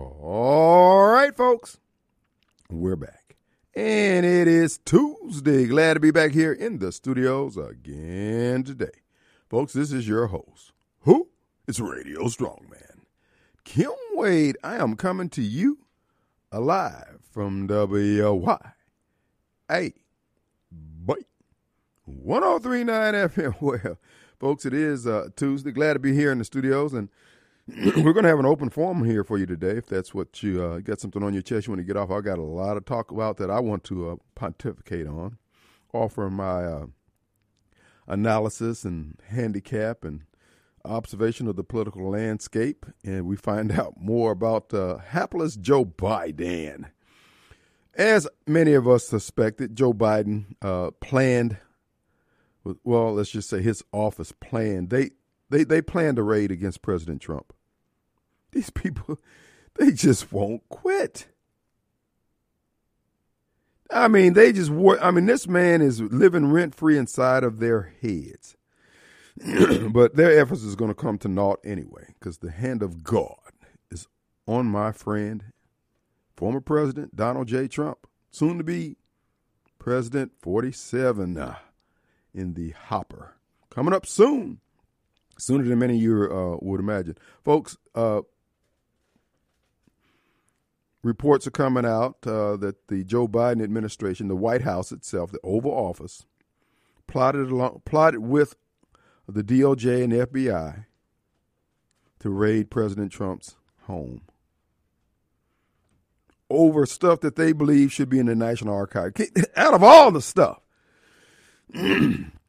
All right, folks, we're back. And it is Tuesday. Glad to be back here in the studios again today. Folks, this is your host. Who? It's Radio Strongman. Kim Wade. I am coming to you alive from WY. But boy. 1039 FM. Well, folks, it is uh, Tuesday. Glad to be here in the studios. And we're going to have an open forum here for you today. If that's what you uh, got something on your chest you want to get off, I got a lot to talk about that I want to uh, pontificate on, offer my uh, analysis and handicap and observation of the political landscape, and we find out more about uh, hapless Joe Biden. As many of us suspected, Joe Biden uh, planned. Well, let's just say his office planned. They they they planned a raid against President Trump. These people, they just won't quit. I mean, they just I mean, this man is living rent free inside of their heads. but their efforts is going to come to naught anyway, because the hand of God is on my friend, former President Donald J. Trump, soon to be President 47 uh, in the hopper. Coming up soon, sooner than many of you uh, would imagine. Folks, uh, reports are coming out uh, that the Joe Biden administration, the White House itself, the Oval Office, plotted along, plotted with the DOJ and the FBI to raid President Trump's home over stuff that they believe should be in the National Archive. Out of all the stuff.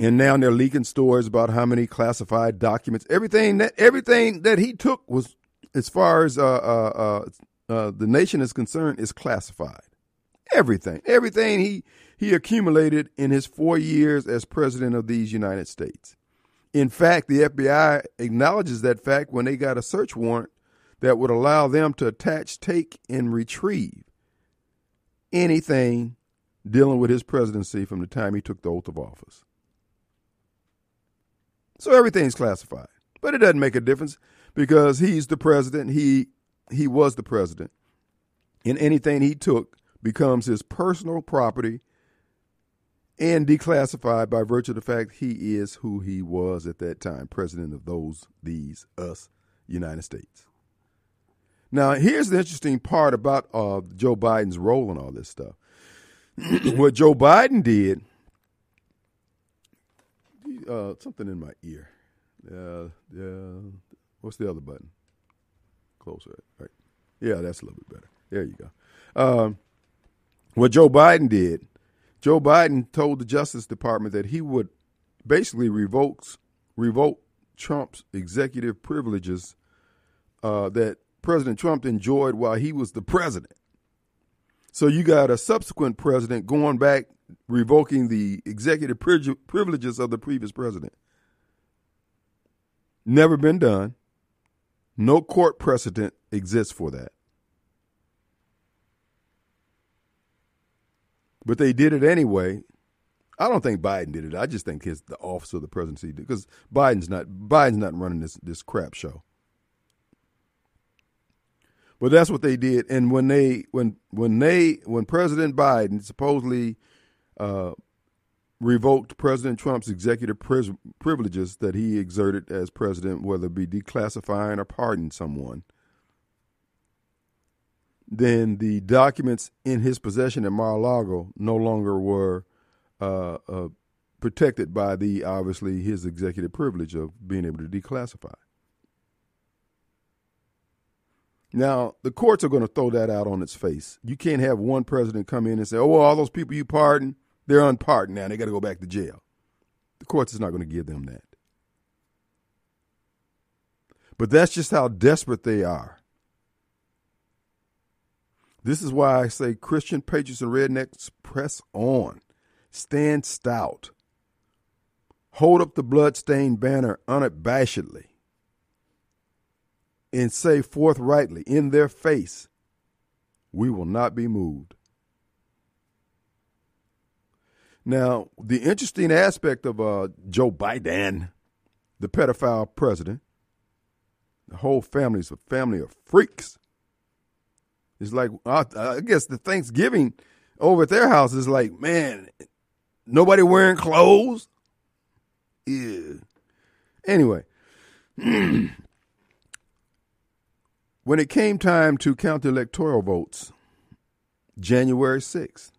and now they're leaking stories about how many classified documents. Everything that everything that he took was, as far as uh, uh, uh, uh the nation is concerned, is classified. Everything, everything he he accumulated in his four years as president of these United States. In fact, the FBI acknowledges that fact when they got a search warrant that would allow them to attach, take, and retrieve anything dealing with his presidency from the time he took the oath of office. So everything's classified. But it doesn't make a difference because he's the president. He he was the president. And anything he took becomes his personal property and declassified by virtue of the fact he is who he was at that time, president of those, these, us, United States. Now, here's the interesting part about uh, Joe Biden's role in all this stuff. what Joe Biden did, uh, something in my ear. Uh, yeah, what's the other button? Closer, right? Yeah, that's a little bit better. There you go. Um, what Joe Biden did Joe Biden told the Justice Department that he would basically revoke revoke Trump's executive privileges uh, that President Trump enjoyed while he was the president. So you got a subsequent president going back revoking the executive privileges of the previous president. Never been done. No court precedent exists for that. but they did it anyway. I don't think Biden did it. I just think his the office of the presidency because Biden's not Biden's not running this this crap show. But that's what they did, and when they when when they when President Biden supposedly uh, revoked President Trump's executive privileges that he exerted as president, whether it be declassifying or pardoning someone, then the documents in his possession at Mar-a-Lago no longer were uh, uh, protected by the obviously his executive privilege of being able to declassify. Now, the courts are going to throw that out on its face. You can't have one president come in and say, oh, well, all those people you pardoned, they're unpardoned now. They got to go back to jail. The courts is not going to give them that. But that's just how desperate they are. This is why I say Christian patriots and rednecks press on. Stand stout. Hold up the bloodstained banner unabashedly. And say forthrightly in their face, we will not be moved. Now, the interesting aspect of uh, Joe Biden, the pedophile president, the whole family is a family of freaks It's like I, I guess the Thanksgiving over at their house is like, man, nobody wearing clothes. Yeah. Anyway, when it came time to count the electoral votes, January 6th,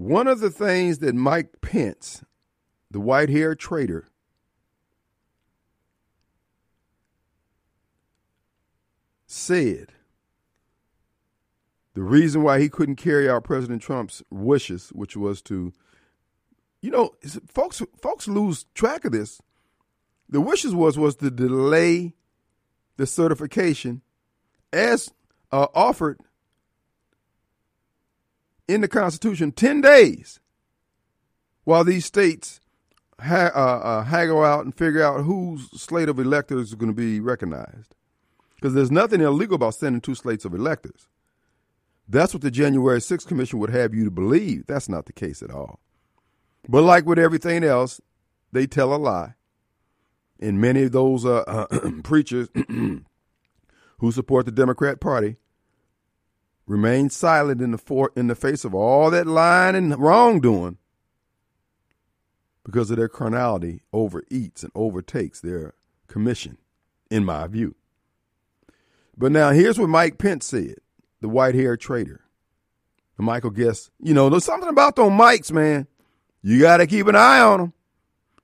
one of the things that Mike Pence, the white haired traitor, said the reason why he couldn't carry out President Trump's wishes, which was to, you know, folks folks lose track of this. The wishes was was to delay the certification as uh, offered in the Constitution 10 days while these states ha- uh, uh, haggle out and figure out whose slate of electors is going to be recognized. Because there's nothing illegal about sending two slates of electors. That's what the January 6th Commission would have you to believe. That's not the case at all. But like with everything else, they tell a lie. And many of those uh, preachers who support the Democrat Party remain silent in the for, in the face of all that lying and wrongdoing because of their carnality overeats and overtakes their commission, in my view. But now here's what Mike Pence said, the white haired traitor. And Michael guess, you know, there's something about those mics, man. You got to keep an eye on them.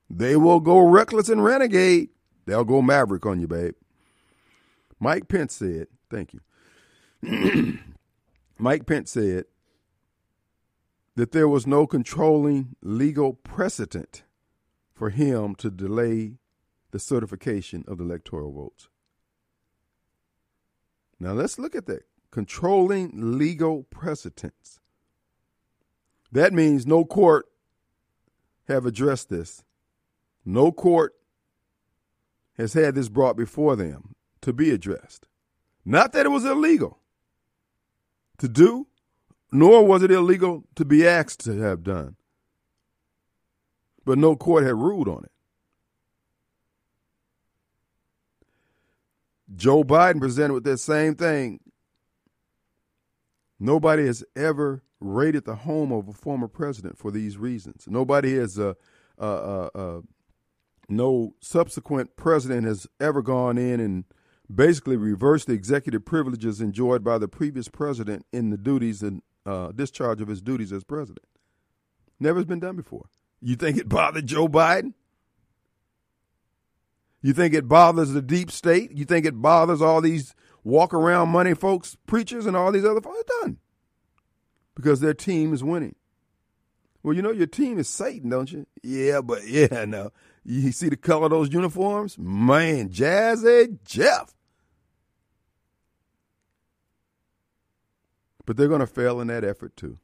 They will go reckless and renegade. They'll go maverick on you, babe. Mike Pence said, thank you. Mike Pence said that there was no controlling legal precedent for him to delay the certification of the electoral votes. Now let's look at that. Controlling legal precedents. That means no court have addressed this. No court has had this brought before them to be addressed. Not that it was illegal to do, nor was it illegal to be asked to have done. But no court had ruled on it. Joe Biden presented with that same thing. Nobody has ever raided the home of a former president for these reasons. Nobody has, uh, uh, uh, uh no subsequent president has ever gone in and basically reversed the executive privileges enjoyed by the previous president in the duties and uh, discharge of his duties as president. Never has been done before. You think it bothered Joe Biden? You think it bothers the deep state? You think it bothers all these walk around money folks, preachers, and all these other folks? It's done because their team is winning. Well, you know your team is Satan, don't you? Yeah, but yeah, no. You see the color of those uniforms? Man, Jazzy Jeff. But they're going to fail in that effort too.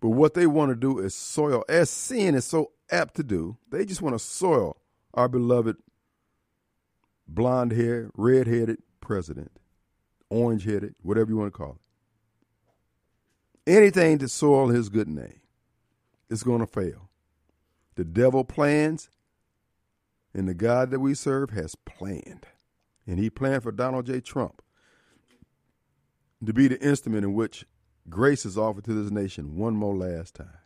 But what they want to do is soil, as sin is so apt to do, they just want to soil our beloved blonde haired, red headed president, orange headed, whatever you want to call it. Anything to soil his good name is going to fail. The devil plans, and the God that we serve has planned. And he planned for Donald J. Trump to be the instrument in which grace is offered to this nation one more last time.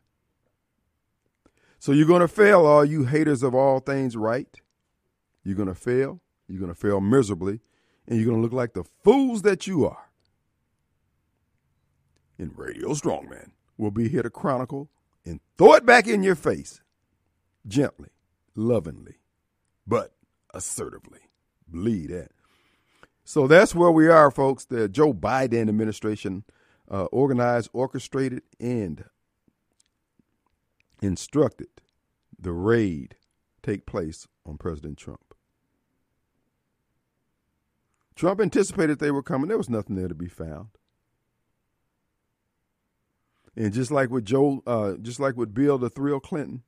So you're going to fail, all you haters of all things right. You're going to fail. You're going to fail miserably, and you're going to look like the fools that you are. And Radio Strongman will be here to chronicle and throw it back in your face gently, lovingly, but assertively. Believe that. So that's where we are, folks. The Joe Biden administration uh, organized, orchestrated, and instructed the raid take place on President Trump. Trump anticipated they were coming. There was nothing there to be found. And just like with Joe, uh, just like with Bill the Thrill Clinton,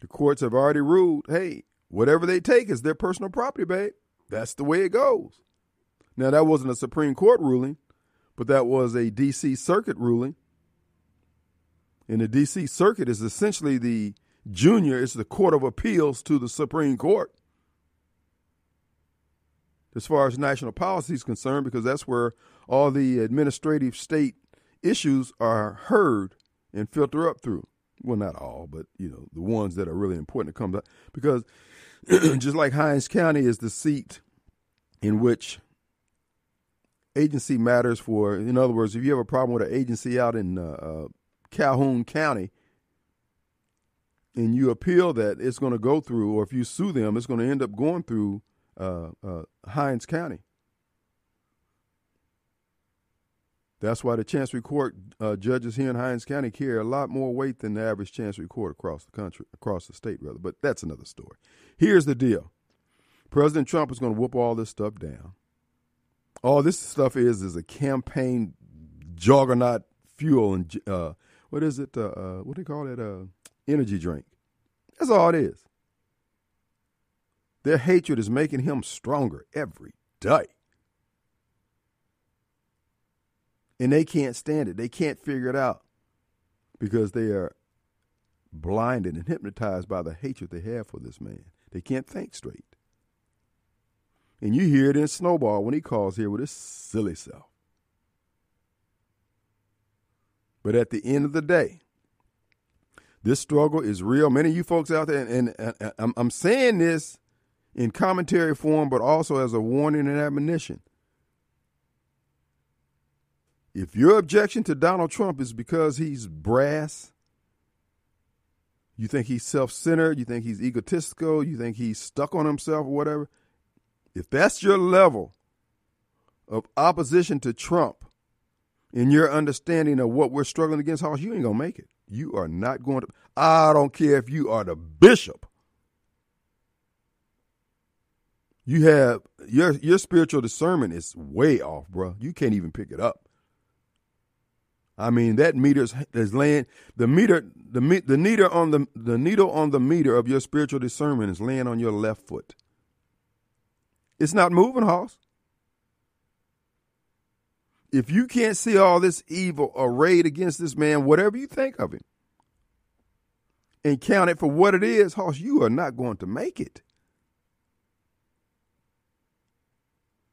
the courts have already ruled, hey, whatever they take is their personal property, babe. That's the way it goes. Now, that wasn't a Supreme Court ruling, but that was a D.C. Circuit ruling. And the D.C. Circuit is essentially the junior, it's the Court of Appeals to the Supreme Court. as far as national policy is concerned, because that's where all the administrative state issues are heard and filter up through. Well, not all, but you know the ones that are really important to come up because just like Hinds County is the seat in which agency matters for. In other words, if you have a problem with an agency out in uh, uh, Calhoun County and you appeal that, it's going to go through, or if you sue them, it's going to end up going through uh, uh, Hinds County. That's why the Chancery Court uh, judges here in Hinds County carry a lot more weight than the average Chancery Court across the country, across the state, rather. But that's another story. Here's the deal President Trump is going to whoop all this stuff down. All this stuff is is a campaign juggernaut fuel and uh, what is it? Uh, uh, what do you call it? Uh, energy drink. That's all it is. Their hatred is making him stronger every day. And they can't stand it. They can't figure it out because they are blinded and hypnotized by the hatred they have for this man. They can't think straight. And you hear it in Snowball when he calls here with his silly self. But at the end of the day, this struggle is real. Many of you folks out there, and, and, and I'm, I'm saying this in commentary form, but also as a warning and admonition. If your objection to Donald Trump is because he's brass, you think he's self centered, you think he's egotistical, you think he's stuck on himself or whatever, if that's your level of opposition to Trump in your understanding of what we're struggling against, Hoss, you ain't going to make it. You are not going to. I don't care if you are the bishop. You have your your spiritual discernment is way off, bro. You can't even pick it up. I mean, that meter is laying the meter the the needle on the the needle on the meter of your spiritual discernment is laying on your left foot. It's not moving, Hoss. If you can't see all this evil arrayed against this man, whatever you think of him, and count it for what it is, Hoss, you are not going to make it.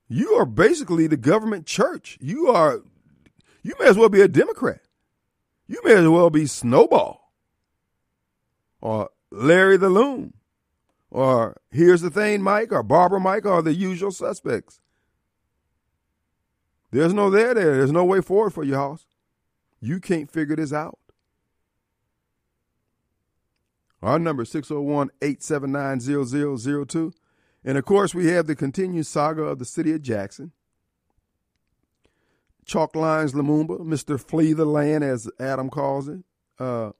You are basically the government church. You are you may as well be a Democrat. You may as well be Snowball or Larry the Loon or Here's the Thing Mike or Barbara Mike or the usual suspects. There's no there there. There's no way forward for you, Hoss. You can't figure this out. Our number is 601 879 0002. And of course, we have the continued saga of the city of Jackson. Chalk Lines Lumumba, Mr. Flee the Land, as Adam calls it, uh,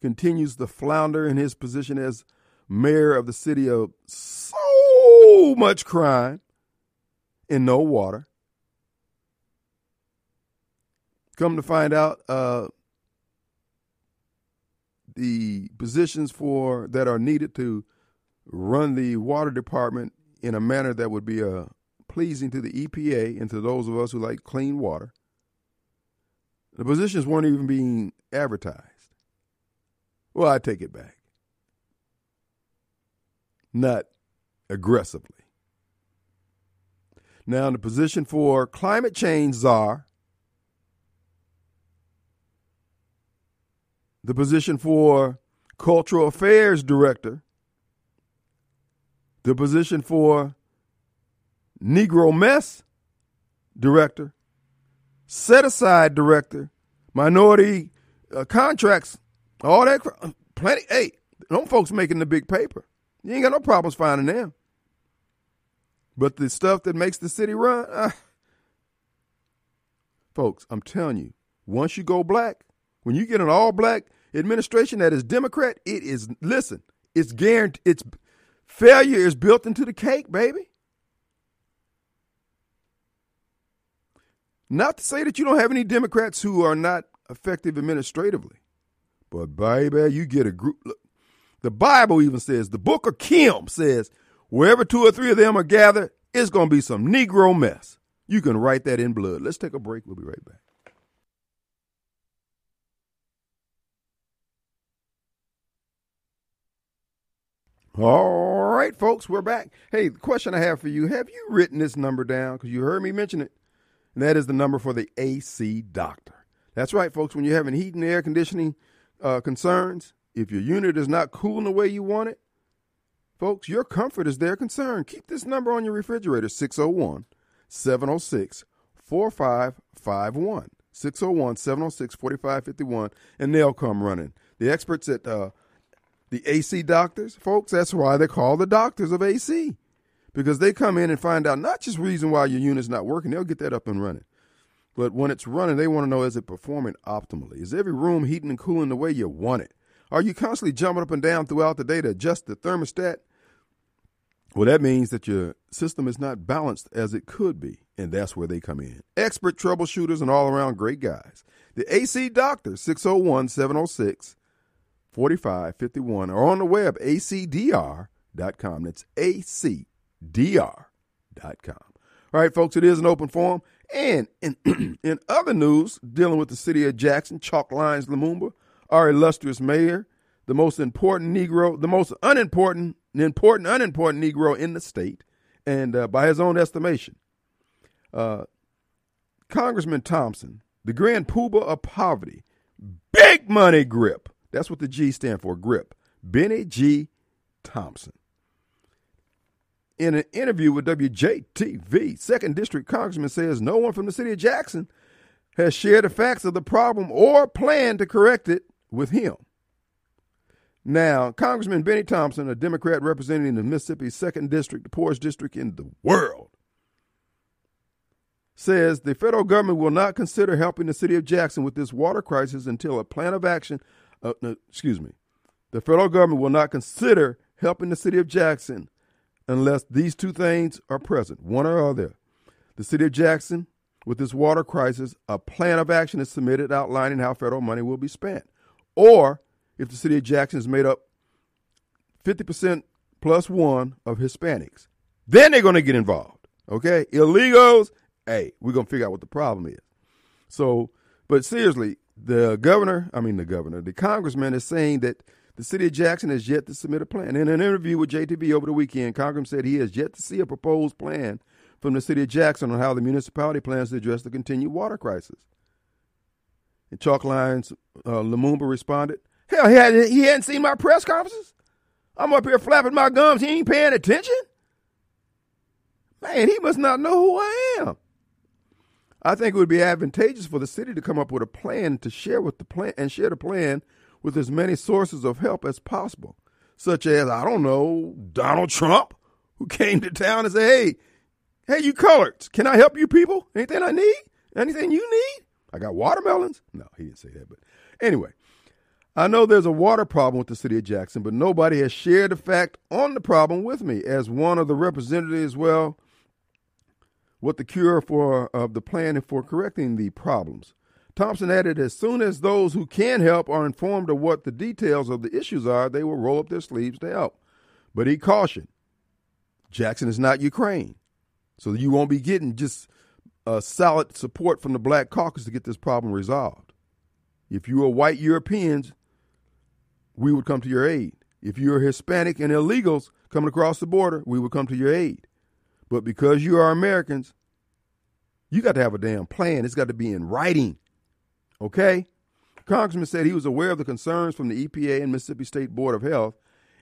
continues to flounder in his position as mayor of the city of so much crime and no water. Come to find out, uh, the positions for that are needed to run the water department in a manner that would be uh, pleasing to the EPA and to those of us who like clean water the positions weren't even being advertised. Well, I take it back. Not aggressively. Now, in the position for climate change czar, the position for cultural affairs director, the position for Negro mess director, set aside director, minority uh, contracts, all that. Plenty. Hey, them folks making the big paper. You ain't got no problems finding them. But the stuff that makes the city run, uh, folks, I'm telling you, once you go black, when you get an all black administration that is Democrat, it is listen, it's guaranteed. It's failure is built into the cake, baby. Not to say that you don't have any Democrats who are not effective administratively, but baby, you get a group. Look, the Bible even says, the book of Kim says, wherever two or three of them are gathered, it's going to be some Negro mess. You can write that in blood. Let's take a break. We'll be right back. All right, folks, we're back. Hey, the question I have for you have you written this number down? Because you heard me mention it. And that is the number for the AC doctor. That's right, folks. When you're having heat and air conditioning uh, concerns, if your unit is not cooling the way you want it, folks, your comfort is their concern. Keep this number on your refrigerator 601 706 4551. 601 706 4551, and they'll come running. The experts at uh, the AC doctors, folks, that's why they're called the doctors of AC because they come in and find out not just reason why your unit's not working, they'll get that up and running. But when it's running, they want to know is it performing optimally? Is every room heating and cooling the way you want it? Are you constantly jumping up and down throughout the day to adjust the thermostat? Well, that means that your system is not balanced as it could be, and that's where they come in. Expert troubleshooters and all around great guys. The AC Doctor, 601 706 4551, or on the web, acdr.com. That's acdr.com. All right, folks, it is an open forum. And in, in other news dealing with the city of Jackson, Chalk Lines Lumumba, our illustrious mayor, the most important Negro, the most unimportant, important, unimportant Negro in the state, and uh, by his own estimation, uh, Congressman Thompson, the grand poobah of poverty, big money grip. That's what the G stand for, grip. Benny G. Thompson in an interview with WJTV, Second District Congressman says no one from the city of Jackson has shared the facts of the problem or planned to correct it with him. Now, Congressman Benny Thompson, a Democrat representing the Mississippi Second District, the poorest district in the world, says the federal government will not consider helping the city of Jackson with this water crisis until a plan of action. Uh, no, excuse me. The federal government will not consider helping the city of Jackson unless these two things are present, one or other. The city of Jackson, with this water crisis, a plan of action is submitted outlining how federal money will be spent. Or if the city of Jackson is made up 50% plus one of Hispanics, then they're going to get involved. Okay? Illegals, hey, we're going to figure out what the problem is. So, but seriously, the governor, I mean, the governor, the congressman is saying that the city of Jackson has yet to submit a plan. In an interview with JTV over the weekend, Congressman said he has yet to see a proposed plan from the city of Jackson on how the municipality plans to address the continued water crisis. And Chalk Lines uh, Lumumba responded, Hell, he hadn't, he hadn't seen my press conferences. I'm up here flapping my gums. He ain't paying attention. Man, he must not know who I am. I think it would be advantageous for the city to come up with a plan to share with the plan and share the plan with as many sources of help as possible, such as, I don't know, Donald Trump, who came to town and said, Hey, hey, you coloreds, can I help you people? Anything I need? Anything you need? I got watermelons. No, he didn't say that. But anyway, I know there's a water problem with the city of Jackson, but nobody has shared the fact on the problem with me. As one of the representatives, well, what the cure for of the plan for correcting the problems. Thompson added, as soon as those who can help are informed of what the details of the issues are, they will roll up their sleeves to help. But he cautioned, Jackson is not Ukraine. So you won't be getting just a solid support from the Black Caucus to get this problem resolved. If you are white Europeans, we would come to your aid. If you're Hispanic and illegals coming across the border, we would come to your aid. But because you are Americans, you got to have a damn plan. It's got to be in writing. Okay? Congressman said he was aware of the concerns from the EPA and Mississippi State Board of Health,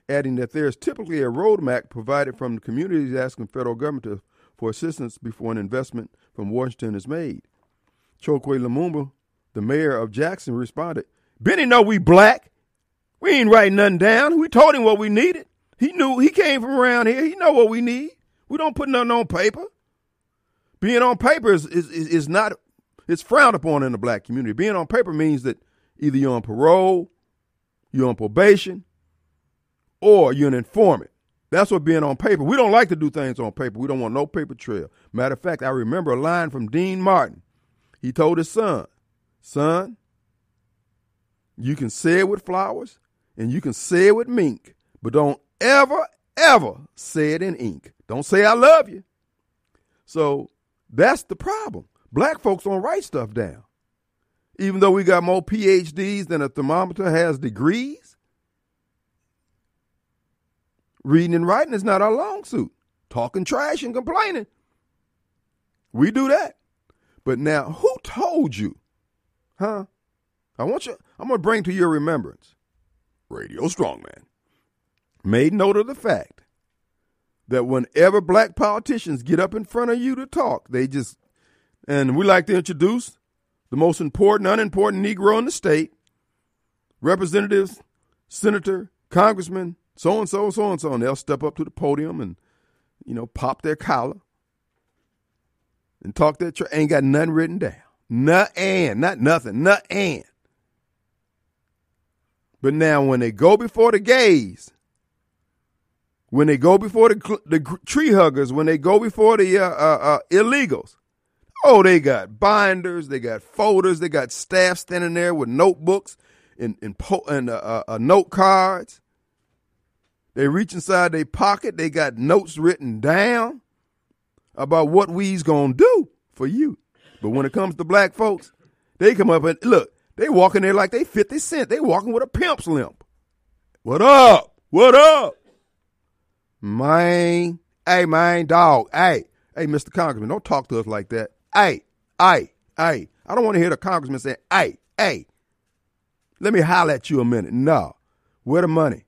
adding that there is typically a roadmap provided from the communities asking federal government to, for assistance before an investment from Washington is made. Chokwe Lumumba, the mayor of Jackson, responded, Benny know we black. We ain't writing nothing down. We told him what we needed. He knew he came from around here. He know what we need. We don't put nothing on paper. Being on paper is, is, is not it's frowned upon in the black community. Being on paper means that either you're on parole, you're on probation, or you're an informant. That's what being on paper. We don't like to do things on paper. We don't want no paper trail. Matter of fact, I remember a line from Dean Martin. He told his son, Son, you can say it with flowers and you can say it with mink, but don't ever, ever say it in ink. Don't say I love you. So that's the problem. Black folks don't write stuff down. Even though we got more PhDs than a thermometer has degrees. Reading and writing is not our long suit. Talking trash and complaining. We do that. But now, who told you? Huh? I want you, I'm going to bring to your remembrance Radio Strongman made note of the fact that whenever black politicians get up in front of you to talk, they just, and we like to introduce the most important, unimportant Negro in the state, representatives, senator, congressman, so and so, so and so, and they'll step up to the podium and, you know, pop their collar and talk that tra- ain't got nothing written down. Nothing, not nothing, nothing. But now when they go before the gays, when they go before the, the tree huggers, when they go before the uh, uh, uh, illegals, oh, they got binders, they got folders, they got staff standing there with notebooks and and, po- and uh, uh, uh, note cards. They reach inside their pocket, they got notes written down about what we's gonna do for you. But when it comes to black folks, they come up and look, they walking there like they 50 cent. They walking with a pimp's limp. What up? What up? Man, hey, man, dog, hey, hey, Mr. Congressman, don't talk to us like that. Hey, hey, hey, I don't want to hear the congressman say, hey, hey, let me holler at you a minute. No, where the money?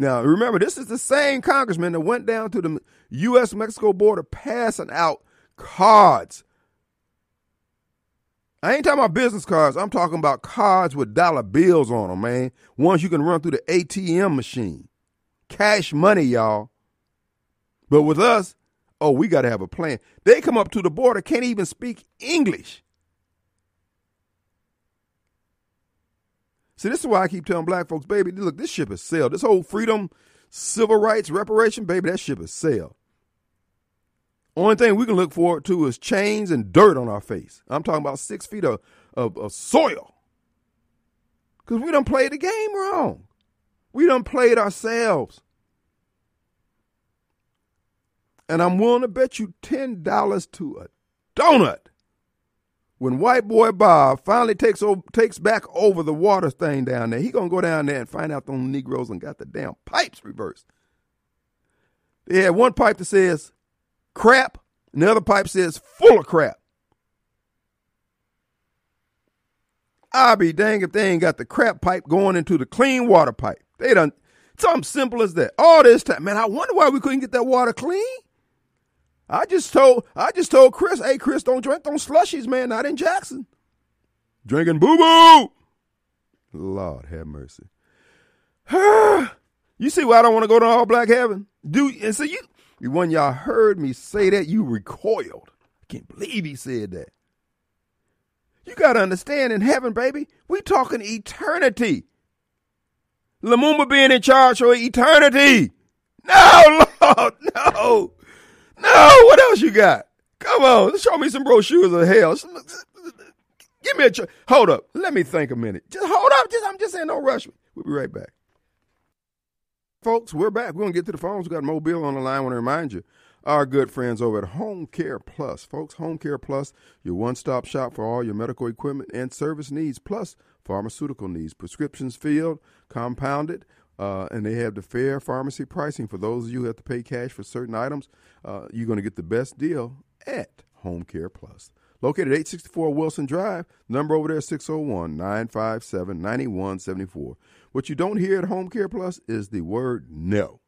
Now, remember, this is the same congressman that went down to the U.S. Mexico border passing out cards. I ain't talking about business cards. I'm talking about cards with dollar bills on them, man. Ones you can run through the ATM machine cash money, y'all. But with us, oh, we got to have a plan. They come up to the border, can't even speak English. See, this is why I keep telling black folks, baby, look, this ship is sailed. This whole freedom, civil rights, reparation, baby, that ship is sailed. Only thing we can look forward to is chains and dirt on our face. I'm talking about six feet of, of, of soil. Because we don't play the game wrong. We don't play it ourselves. And I'm willing to bet you $10 to a donut. When white boy Bob finally takes over, takes back over the water thing down there, he gonna go down there and find out them Negroes and got the damn pipes reversed. They had one pipe that says crap, and the other pipe says full of crap. I'll be dang if they ain't got the crap pipe going into the clean water pipe. They done something simple as that. All this time, man. I wonder why we couldn't get that water clean. I just told I just told Chris, hey Chris, don't drink those slushies, man. Not in Jackson. Drinking boo boo. Lord have mercy. you see why I don't want to go to all black heaven? Do and so you when y'all heard me say that, you recoiled. I can't believe he said that. You gotta understand in heaven, baby, we talking eternity. Lumumba being in charge for eternity. No, Lord, no. No, what else you got? Come on, show me some brochures of hell. Give me a ch- hold up. Let me think a minute. Just hold up. Just I'm just saying, don't rush me. We'll be right back. Folks, we're back. We're gonna get to the phones. We got Mobile on the line. I want to remind you, our good friends over at Home Care Plus. Folks, Home Care Plus, your one-stop shop for all your medical equipment and service needs, plus pharmaceutical needs, prescriptions filled, compounded, uh, and they have the fair pharmacy pricing for those of you who have to pay cash for certain items. Uh, you're going to get the best deal at Home Care Plus. Located at 864 Wilson Drive, number over there 601 957 9174. What you don't hear at Home Care Plus is the word no.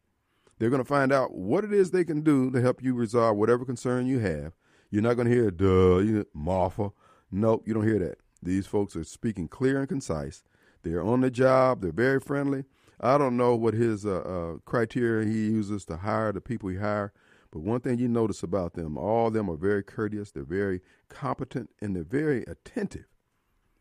They're going to find out what it is they can do to help you resolve whatever concern you have. You're not going to hear, duh, you Martha. Nope, you don't hear that. These folks are speaking clear and concise. They're on the job. They're very friendly. I don't know what his uh, uh, criteria he uses to hire the people he hire, but one thing you notice about them, all of them are very courteous. They're very competent and they're very attentive.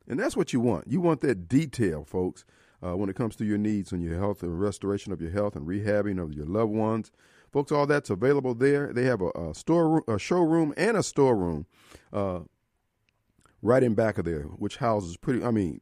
And that's what you want. You want that detail, folks, uh, when it comes to your needs and your health and restoration of your health and rehabbing of your loved ones. Folks, all that's available there. They have a, a store, a showroom, and a storeroom. Uh, right in back of there, which houses pretty. I mean,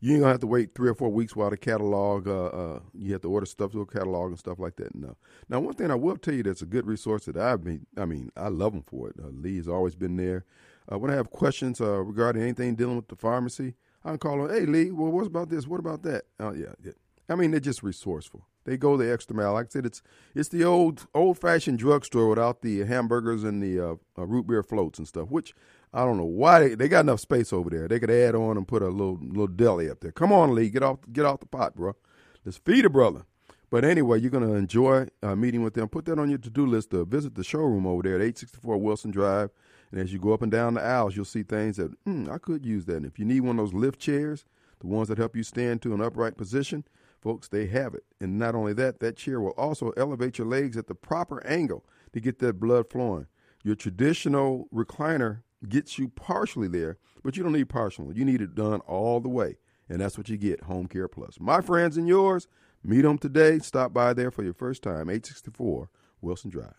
you ain't gonna have to wait three or four weeks while the catalog. Uh, uh, you have to order stuff to a catalog and stuff like that. No. Now, one thing I will tell you that's a good resource that I've been. I mean, I love them for it. Uh, Lee's always been there. Uh, when I have questions uh, regarding anything dealing with the pharmacy, I can call them. Hey, Lee, well, what about this? What about that? Oh, yeah, yeah. I mean, they're just resourceful. They go the extra mile. Like I said, it's it's the old old fashioned drugstore without the hamburgers and the uh, uh, root beer floats and stuff. Which I don't know why they, they got enough space over there. They could add on and put a little little deli up there. Come on, Lee, get off get off the pot, bro. Let's feed a brother. But anyway, you're to enjoy uh, meeting with them. Put that on your to do list to visit the showroom over there at 864 Wilson Drive. And as you go up and down the aisles, you'll see things that, hmm, I could use that. And if you need one of those lift chairs, the ones that help you stand to an upright position, folks, they have it. And not only that, that chair will also elevate your legs at the proper angle to get that blood flowing. Your traditional recliner gets you partially there, but you don't need partial. You need it done all the way. And that's what you get, Home Care Plus. My friends and yours, meet them today. Stop by there for your first time, 864 Wilson Drive.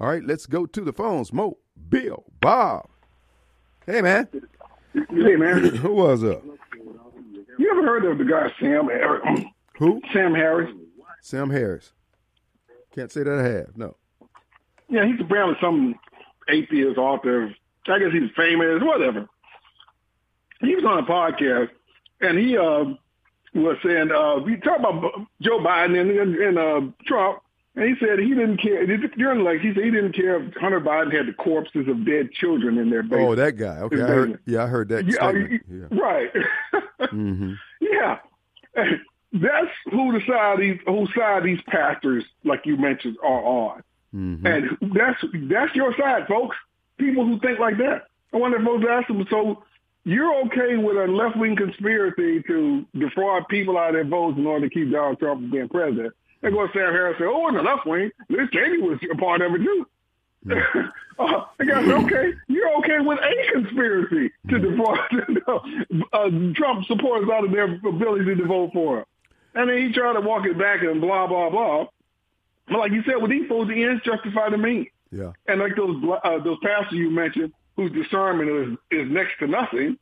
All right, let's go to the phones. Mo, Bill, Bob. Hey, man. Hey, man. Who was up? You ever heard of the guy Sam Harris? Who? Sam Harris. Sam Harris. Can't say that I have. No. Yeah, he's apparently some atheist author. I guess he's famous, whatever. He was on a podcast, and he uh, was saying, uh, we talk about Joe Biden and, and, and uh, Trump, and he said he didn't care during the election. He said he didn't care if Hunter Biden had the corpses of dead children in their basement. Oh, that guy. Okay, I heard, yeah, I heard that. Yeah, yeah. right. mm-hmm. Yeah, that's who the side these whose side these pastors, like you mentioned, are on, mm-hmm. and that's that's your side, folks. People who think like that. I wonder if folks ask them. So you're okay with a left wing conspiracy to defraud people out of their votes in order to keep Donald Trump from being president? They go to Sam Harris and say, oh, in the left wing, Liz Cheney was a part of it too. Mm. uh, I guess, okay, you're okay with a conspiracy to defraud uh, Trump supporters out of their ability to vote for him. And then he tried to walk it back and blah, blah, blah. But like you said, with these folks, the ends justify the means. Yeah. And like those uh, those pastors you mentioned, whose discernment is, is next to nothing,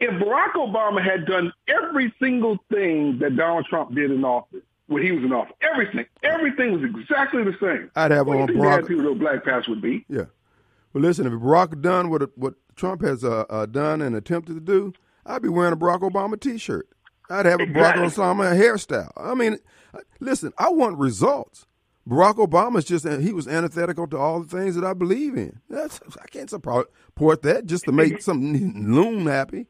if Barack Obama had done every single thing that Donald Trump did in office, when he was in office. Everything, everything was exactly the same. I'd have what on Barack. think the Black Past would be? Yeah. Well, listen, if Barack done what what Trump has uh, uh, done and attempted to do, I'd be wearing a Barack Obama T-shirt. I'd have a Barack Exactly. Obama hairstyle. I mean, listen, I want results. Barack Obama's just he was antithetical to all the things that I believe in. That's I can't support that just to make some loon happy.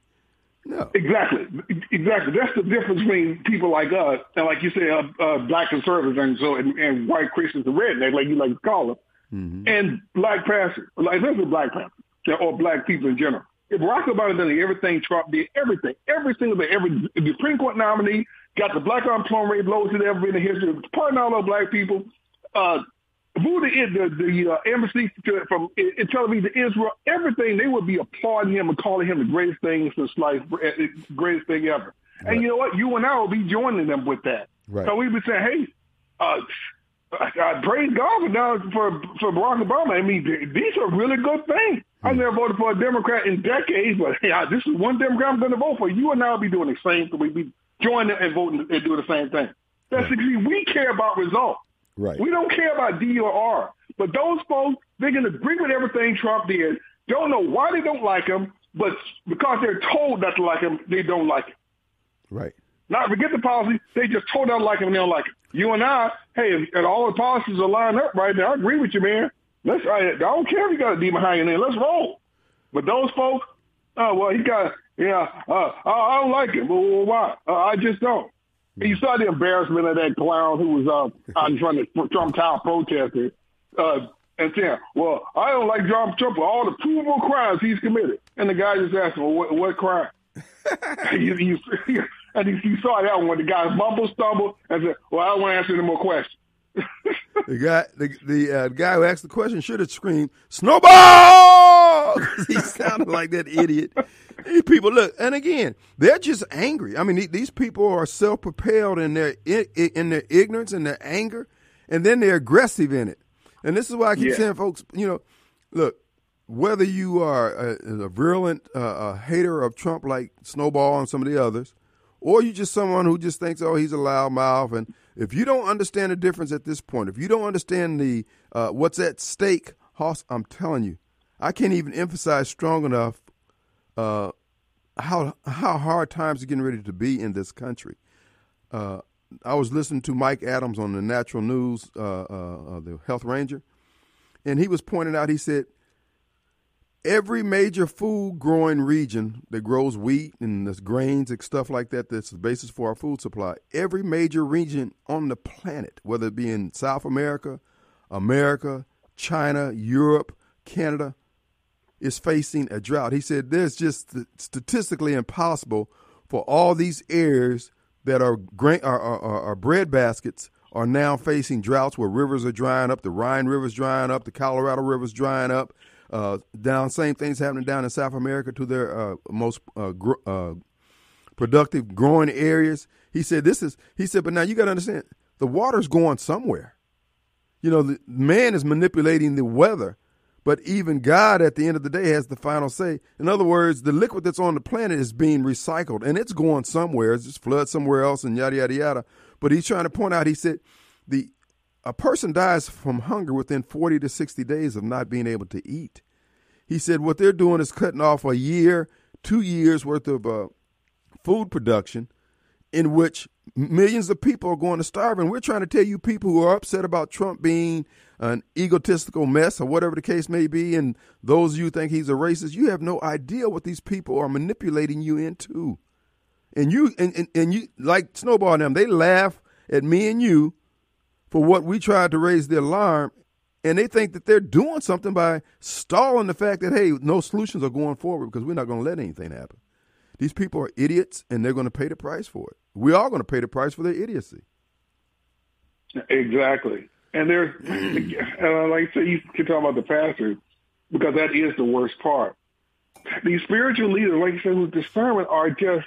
No. Exactly, exactly. That's the difference between people like us and, like you say, uh, uh, black conservatives and so and, and white Christians and redneck, like you like to call them, Mm-hmm. and black pastors, like is black pastors or black people in general. If Barack Obama done everything Trump did, everything, every single thing, every the Supreme Court nominee got the black unemployment rate lowest it ever been in history, pardon all those black people. Uh, moved the the, the uh, embassy to, from in, Tel Aviv to Israel, everything they would be applauding him and calling him the greatest thing since sliced bread, eh, greatest thing ever. Right. And you know what? You and I will be joining them with that. Right. So we would say, hey, uh, uh, praise God for, now for for Barack Obama. I mean, these are really good things. I never voted for a Democrat in decades, but hey, I- this is one Democrat I'm going to vote for. You and I will be doing the same thing. We be joining and voting and doing the same thing. That's see, we care about results. Right. We don't care about D or R. But those folks, they're going to agree with everything Trump did. Don't know why they don't like him, but because they're told not to like him, they don't like him. Right. Not forget the policy. They just told them like him and they don't like him. You and I, hey, and all the policies are lined up right now. I agree with you, man. Let's. I, I don't care if you got a D behind your name. Let's roll. But those folks, oh well, he got. Yeah, uh, I, I don't like him. Well, why? Uh, I just don't. And you saw the embarrassment of that clown who was uh, out in front of Trump Tower protesting, uh, and saying, "Well, I don't like Donald Trump for all the provable crimes he's committed." And the guy just asked him, well, "What, what crime?" and you, you, and you, saw that one when the guy mumble stumble and said, "Well, I don't want to answer any more questions." The guy, the the uh, guy who asked the question should have screamed "Snowball!" he sounded like that idiot. These people look, and again, they're just angry. I mean, these people are self-propelled in their in their ignorance and their anger, and then they're aggressive in it. And this is why I keep Yeah. saying, folks, you know, look, whether you are a, a virulent uh, a hater of Trump like Snowball and some of the others, or you just someone who just thinks, oh, he's a loudmouth, and if you don't understand the difference at this point, if you don't understand the uh, what's at stake, Hoss, I'm telling you, I can't even emphasize strong enough uh, how how hard times are getting ready to be in this country. Uh, I was listening to Mike Adams on the Natural News, uh, uh, the Health Ranger, and he was pointing out. He said every major food growing region that grows wheat and the grains and stuff like that that's the basis for our food supply every major region on the planet whether it be in south america america china europe canada is facing a drought. He said there's just statistically impossible for all these areas that are grain are, are, are bread baskets are now facing droughts where rivers are drying up the rhine river's drying up the colorado river's drying up uh, down, same things happening down in South America to their uh, most uh, gr- uh, productive growing areas. He said, "This is." He said, "But now you got to understand, the water's going somewhere. You know, the man is manipulating the weather, but even God, at the end of the day, has the final say. In other words, the liquid that's on the planet is being recycled, and it's going somewhere. It's just flood somewhere else, and yada yada yada. But he's trying to point out. He said, the a person dies from hunger within 40 to 60 days of not being able to eat. He said what they're doing is cutting off a year, two years worth of uh, food production in which millions of people are going to starve. And we're trying to tell you people who are upset about Trump being an egotistical mess or whatever the case may be, and those of you think he's a racist, you have no idea what these people are manipulating you into. And you and, and, and you like Snowball and them, they laugh at me and you for what we tried to raise the alarm, and they think that they're doing something by stalling the fact that hey, no solutions are going forward because we're not going to let anything happen. These people are idiots, and they're going to pay the price for it. We are going to pay the price for their idiocy. Exactly, and there's uh, like I say, you can talk about the pastor because that is the worst part. These spiritual leaders, like you said, who discernment are just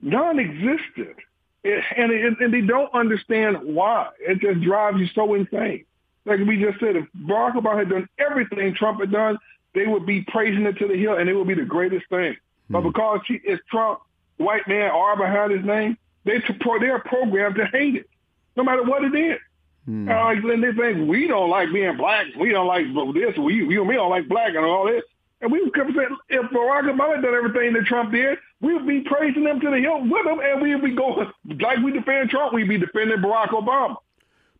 non-existent. It, and, and they don't understand why. It just drives you so insane. Like we just said, if Barack Obama had done everything Trump had done, they would be praising it to the hill, and it would be the greatest thing. Mm. But hmm. because he, it's Trump, white man R behind his name, they they're programmed to hate it, no matter what it is. Mm. Uh, and they think we don't like being black, we don't like this, we you and me don't like black and all this. And we would kept saying, if Barack Obama done everything that Trump did, we would be praising them to the hill with him, and we would be going like we defend Trump, we'd be defending Barack Obama.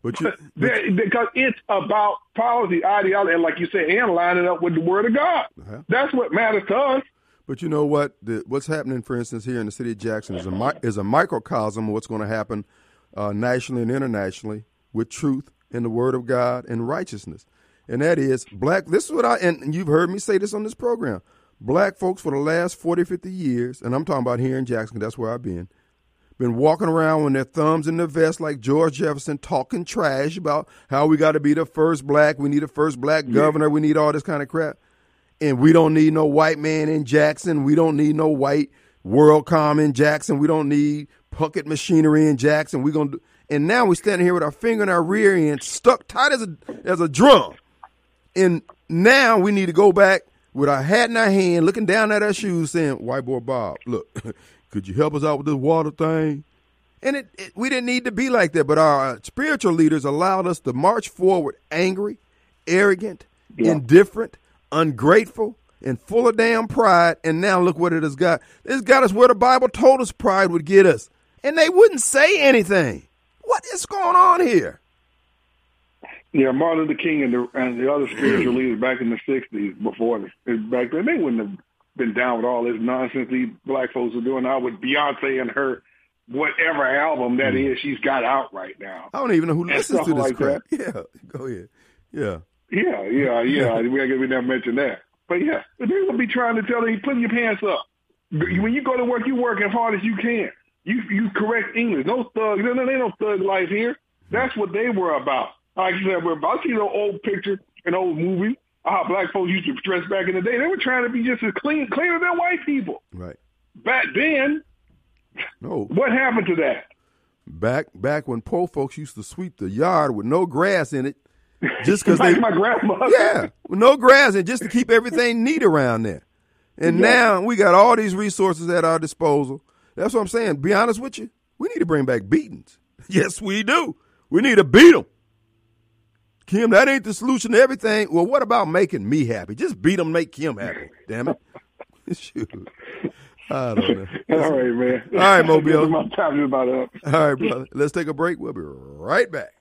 But, you, but because it's about policy, ideology, and like you said, and lining up with the Word of God. Uh-huh. That's what matters to us. But you know what? The, what's happening, for instance, here in the city of Jackson is a is a microcosm of what's going to happen uh, nationally and internationally with truth and the Word of God and righteousness and that is black. This is what I, and you've heard me say this on this program. Black folks for the last 40, 50 years, and I'm talking about here in Jackson, that's where I've been, been walking around with their thumbs in their vest like George Jefferson, talking trash about how we got to be the first black, we need a first black governor, we need all this kind of crap. And we don't need no white man in Jackson. We don't need no white WorldCom in Jackson. We don't need Puckett machinery in Jackson. We gonna do, and now we're standing here with our finger in our rear end, stuck tight as a as a drum. And now we need to go back with our hat in our hand, looking down at our shoes, saying, "White boy Bob, look, could you help us out with this water thing?" And it, it, we didn't need to be like that, but our spiritual leaders allowed us to march forward angry, arrogant, yeah. indifferent, ungrateful, and full of damn pride. And now look what it has got. It's got us where the Bible told us pride would get us. And they wouldn't say anything. What is going on here? Yeah, Martin Luther King and the and the other spiritual mm-hmm. leaders back in the '60s, before back then, they wouldn't have been down with all this nonsense these black folks are doing now with Beyonce and her whatever album that mm. is she's got out right now. I don't even know who listens to this like crap. That. Yeah, go ahead. Yeah. Yeah, yeah, yeah. we we never mentioned that. But yeah, they will be trying to tell you, put your pants up. Mm-hmm. When you go to work, you work as hard as you can. You you correct English. No thug. No, no, ain't no thug life here. That's what they were about. Like I said, we're I see the old picture, an old movie, how black folks used to dress back in the day. They were trying to be just as clean, cleaner than white people. Right. Back then, no. What happened to that? Back back when poor folks used to sweep the yard with no grass in it, just because like they my grandmother. Yeah, with no grass and just to keep everything neat around there. And yeah. now we got all these resources at our disposal. That's what I'm saying. Be honest with you, we need to bring back beatings. Yes, we do. We need to beat them. Kim, that ain't the solution to everything. Well, what about making me happy? Just beat them, make Kim happy. Damn it. Shoot. I don't know. All right, man. All right, Mobile. My time is about up. All right, brother. Let's take a break. We'll be right back.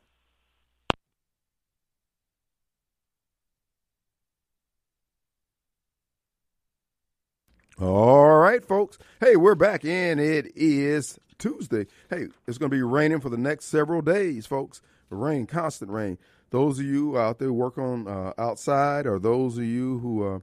All right, folks. Hey, we're back, and it is Tuesday. Hey, it's going to be raining for the next several days, folks. Rain, constant rain. Those of you out there working uh, outside, or those of you who uh,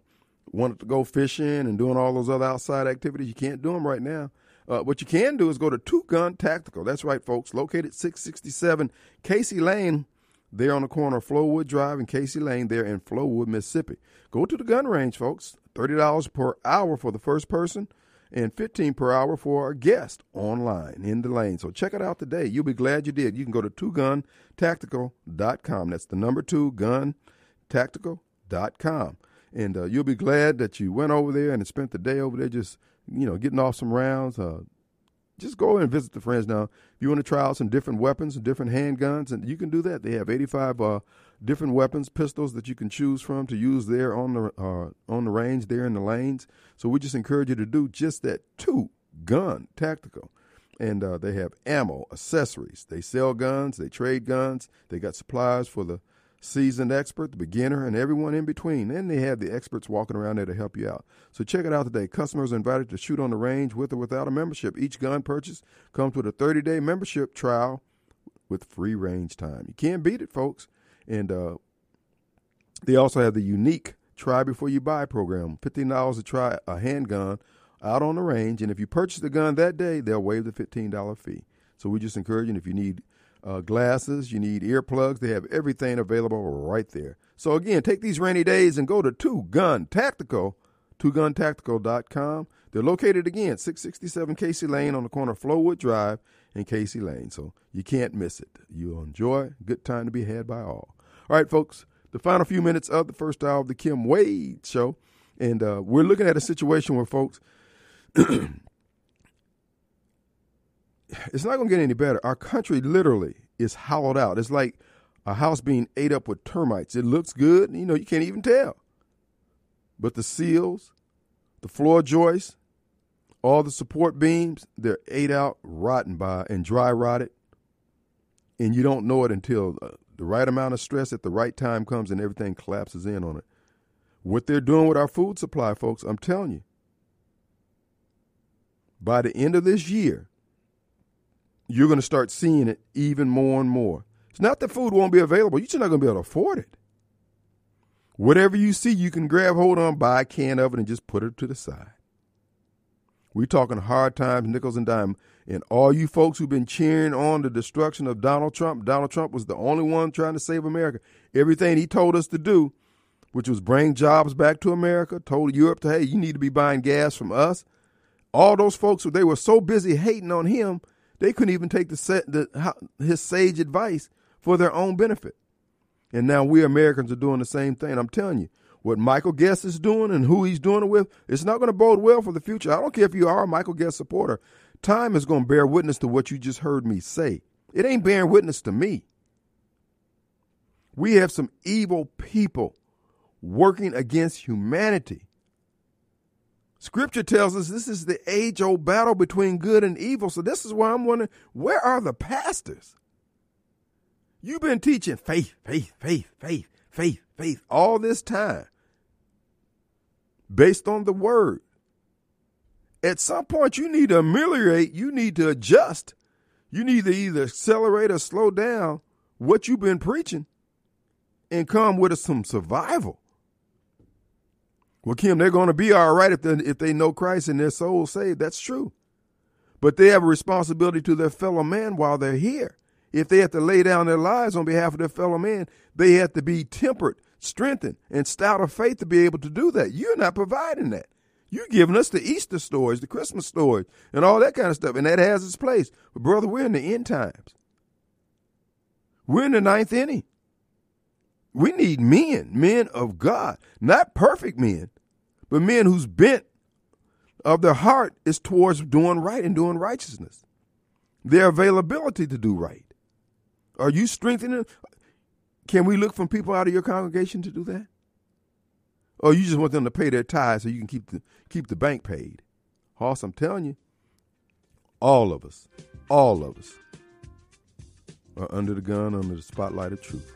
wanted to go fishing and doing all those other outside activities, you can't do them right now. Uh, what you can do is go to Two Gun Tactical. That's right, folks. Located 667 Casey Lane. There on the corner of Flowood Drive and Casey Lane, there in Flowood, Mississippi. Go to the gun range, folks. $30 per hour for the first person and 15 per hour for our guest online in the lane. So check it out today. You'll be glad you did. You can go to twoguntactical.com. That's the number two guntactical.com. And uh, you'll be glad that you went over there and spent the day over there just, you know, getting off some rounds. Uh, just go and visit the friends now. If you want to try out some different weapons and different handguns, and you can do that. They have 85 uh, different weapons, pistols that you can choose from to use there on the uh, on the range, there in the lanes. So we just encourage you to do just that. Two gun tactical, and uh, they have ammo, accessories. They sell guns, they trade guns. They got supplies for the seasoned expert, the beginner, and everyone in between. And they have the experts walking around there to help you out. So check it out today. Customers are invited to shoot on the range with or without a membership. Each gun purchase comes with a 30 day membership trial with free range time. You can't beat it, folks. And uh, they also have the unique try before you buy program $15 to try a handgun out on the range. And if you purchase the gun that day, they'll waive the $15 fee. So we just encourage you if you need uh, glasses, you need earplugs, they have everything available right there. So again, take these rainy days and go to Two Gun Tactical, twoguntactical.com. They're located again, 667 Casey Lane on the corner of Flowood Drive and Casey Lane. So you can't miss it. You'll enjoy. Good time to be had by all. All right, folks, the final few minutes of the first hour of the Kim Wade Show. And uh, we're looking at a situation where, folks, it's not going to get any better. Our country literally is hollowed out. It's like a house being ate up with termites. It looks good, you know, you can't even tell. But the seals, the floor joists, all the support beams, they're ate out, rotten by, and dry rotted. And you don't know it until uh, the right amount of stress at the right time comes and everything collapses in on it. What they're doing with our food supply, folks, I'm telling you, by the end of this year, you're going to start seeing it even more and more. It's not that food won't be available, you're just not going to be able to afford it. Whatever you see, you can grab hold on, buy a can of it, and just put it to the side. We're talking hard times, nickels and dimes. And all you folks who've been cheering on the destruction of Donald Trump, Donald Trump was the only one trying to save America. Everything he told us to do, which was bring jobs back to America, told Europe to, hey, you need to be buying gas from us. All those folks, they were so busy hating on him, they couldn't even take the, the his sage advice for their own benefit. And now we Americans are doing the same thing. I'm telling you, what Michael Guest is doing and who he's doing it with, it's not going to bode well for the future. I don't care if you are a Michael Guest supporter. Time is going to bear witness to what you just heard me say. It ain't bearing witness to me. We have some evil people working against humanity. Scripture tells us this is the age old battle between good and evil. So, this is why I'm wondering where are the pastors? You've been teaching faith, faith, faith, faith, faith, faith all this time based on the word. At some point, you need to ameliorate, you need to adjust. You need to either accelerate or slow down what you've been preaching and come with some survival. Well, Kim, they're going to be all right if they, if they know Christ and their soul saved. That's true. But they have a responsibility to their fellow man while they're here. If they have to lay down their lives on behalf of their fellow man, they have to be tempered strengthened, and stout of faith to be able to do that. You're not providing that. You're giving us the Easter stories, the Christmas stories, and all that kind of stuff, and that has its place. But, brother, we're in the end times. We're in the ninth inning. We need men, men of God, not perfect men, but men whose bent of their heart is towards doing right and doing righteousness. Their availability to do right. Are you strengthening? Can we look from people out of your congregation to do that? Or you just want them to pay their tithes so you can keep the keep the bank paid? Hoss, I'm telling you, all of us, all of us are under the gun, under the spotlight of truth.